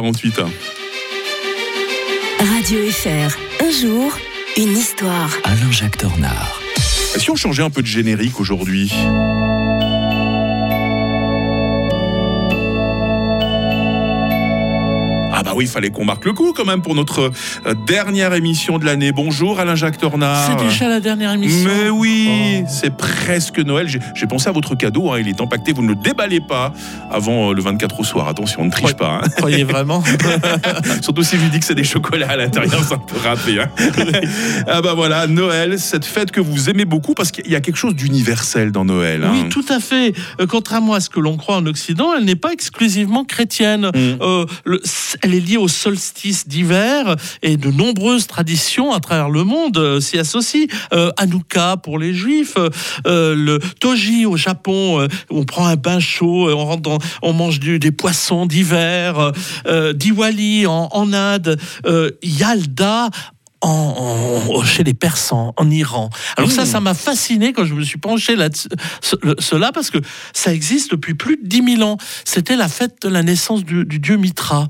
48. Radio FR, un jour, une histoire. Alain-Jacques Dornard. Si on changeait un peu de générique aujourd'hui? Bah oui, il fallait qu'on marque le coup quand même pour notre euh, dernière émission de l'année. Bonjour Alain-Jacques Tornard. C'est déjà la dernière émission. Mais oui, Oh. c'est presque Noël. J'ai- pensé à votre cadeau, hein, il est empaqueté, vous ne le déballez pas avant euh, le 24 au soir. Attention, on ne triche pas. hein. Croyez vraiment Surtout si je lui dis que c'est des chocolats à l'intérieur, ça peut râper. hein. ah bah voilà, Noël, cette fête que vous aimez beaucoup parce qu'il y a quelque chose d'universel dans Noël. hein. Oui, tout à fait. Euh, contrairement à ce que l'on croit en Occident, elle n'est pas exclusivement chrétienne. Mm. Euh, le- elle est liée au solstice d'hiver et de nombreuses traditions à travers le monde euh, s'y associent. Euh, Hanouka pour les juifs, euh, euh, le Toji au Japon, euh, on prend un bain chaud, on, on mange des poissons d'hiver, Diwali en, en Inde, Yalda. En, en- chez les Persans, en Iran. Alors ça, Mmh. ça m'a fasciné quand je me suis penché là cela parce que ça existe depuis plus de 10 000 ans. C'était la fête de la naissance du, du dieu Mitra,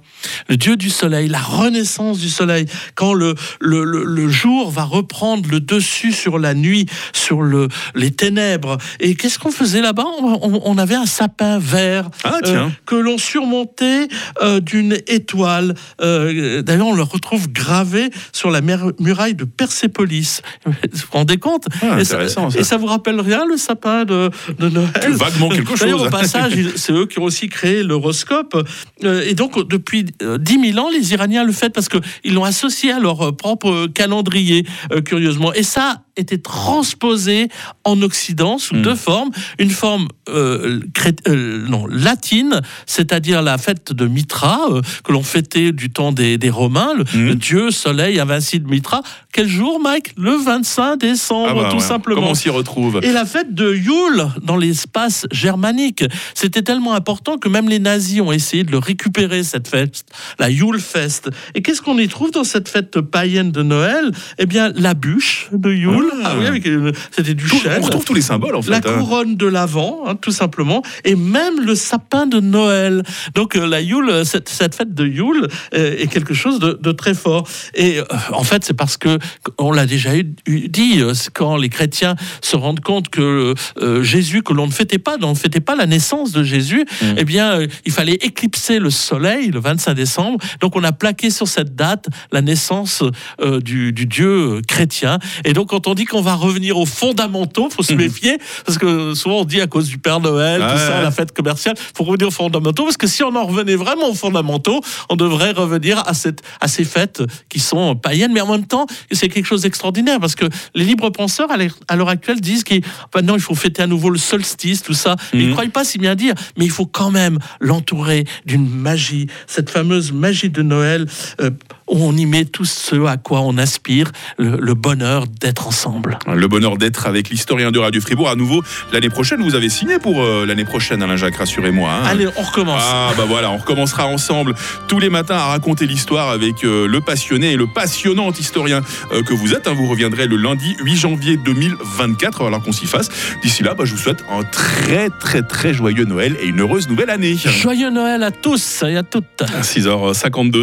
le dieu du soleil, la renaissance du soleil. Quand le, le, le- le jour va reprendre le dessus sur la nuit, sur le, les ténèbres. Et qu'est-ce qu'on faisait là-bas? On, on- on avait un sapin vert Ah tiens. que l'on surmontait euh, d'une étoile. Euh, D'ailleurs, on le retrouve gravé sur la mer- muraille de Persépolis. Vous vous rendez compte Ah, et, ça, intéressant, ça. et ça vous rappelle rien le sapin de, de Noël Vaguement quelque chose. au passage, c'est eux qui ont aussi créé l'horoscope. Euh, et donc, depuis euh, 10 000 ans, les Iraniens le font parce qu'ils l'ont associé à leur euh, propre calendrier, euh, curieusement. Et ça été transposé en Occident sous Mm. deux formes. Une forme euh, euh, non, latine, c'est-à-dire la fête de Mitra, euh, que l'on fêtait du temps des, des Romains, le, Mm. le dieu soleil invincible Mitra. Quel jour, Mike? Le 25 décembre, Ah bah tout ouais. simplement. Comment on s'y retrouve? Et la fête de Yule dans l'espace germanique, c'était tellement important que même les nazis ont essayé de le récupérer cette fête, la Yule Fest. Et qu'est-ce qu'on y trouve dans cette fête païenne de Noël? Eh bien, la bûche de Yule. Ah. Oui, avec une- c'était du Tout- chêne. On retrouve tous les symboles en fait. La hein. couronne de l'Avent, hein, tout simplement, et même le sapin de Noël. Donc euh, la Yule, cette, cette fête de Yule euh, est quelque chose de, de très fort. Et euh, en fait, c'est parce que on l'a déjà eu, eu- dit euh, c'est quand les chrétiens se rendent compte que euh, Jésus, que l'on ne fêtait pas, on ne fêtait pas la naissance de Jésus, Mm. eh bien, euh, il fallait éclipser le soleil le 25 décembre. Donc on a plaqué sur cette date la naissance euh, du, du Dieu euh, chrétien. Et donc quand on dit qu'on va revenir aux fondamentaux, faut se Mhm. méfier parce que souvent on dit à cause du Père Noël, Ah tout ça, ouais. la fête commerciale, faut revenir aux fondamentaux parce que si on en revenait vraiment aux fondamentaux, on devrait revenir à cette à ces fêtes qui sont païennes, mais en même temps c'est quelque chose d'extraordinaire parce que les libres penseurs à l'heure- actuelle disent qu'il bah il faut fêter à nouveau le solstice, tout ça. Mais Ils Mhm. ne croient pas si bien dire, mais il faut quand même l'entourer d'une magie, cette fameuse magie de Noël euh, on y met tout ce à quoi on aspire, le, le bonheur d'être ensemble. Le bonheur d'être avec l'historien de Radio Fribourg à nouveau l'année prochaine. Vous avez signé pour euh, l'année prochaine, Alain Jacques, rassurez-moi. hein. Allez, on recommence. Ah bah voilà, on recommencera ensemble tous les matins à raconter l'histoire avec euh, le passionné et le passionnant historien euh, que vous êtes. hein. Vous reviendrez le lundi 8 janvier 2024, alors qu'on s'y fasse. D'ici là, bah, je vous souhaite un très très très joyeux Noël et une heureuse nouvelle année. Joyeux Noël à tous et à toutes. 6h52